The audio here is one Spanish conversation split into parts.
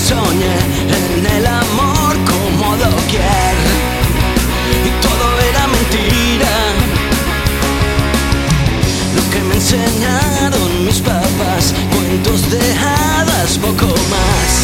soñé en el amor como doquier y todo era mentira. Lo que me enseñaron mis papás, cuentos de hadas, poco más.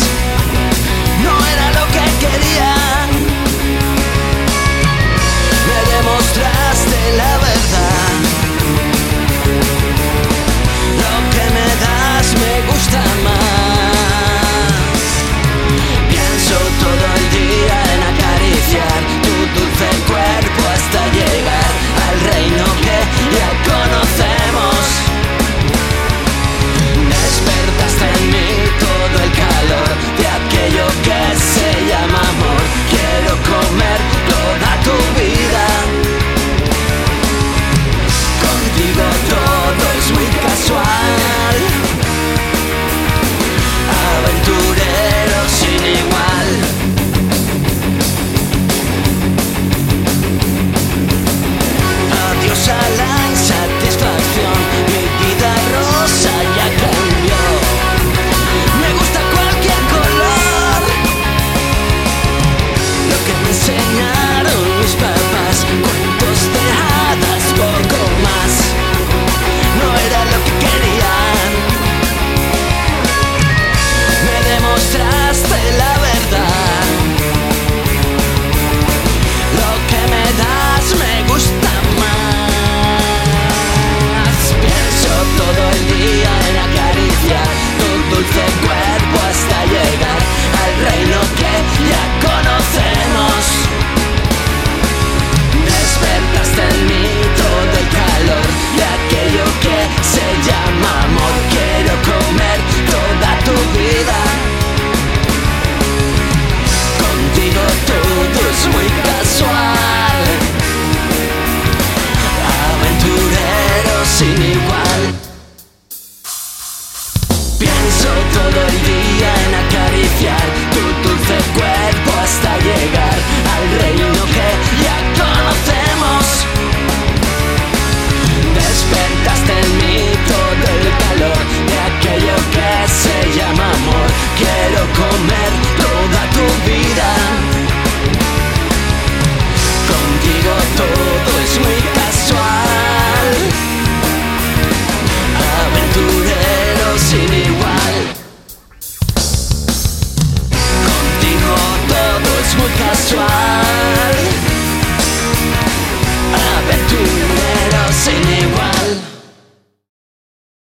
a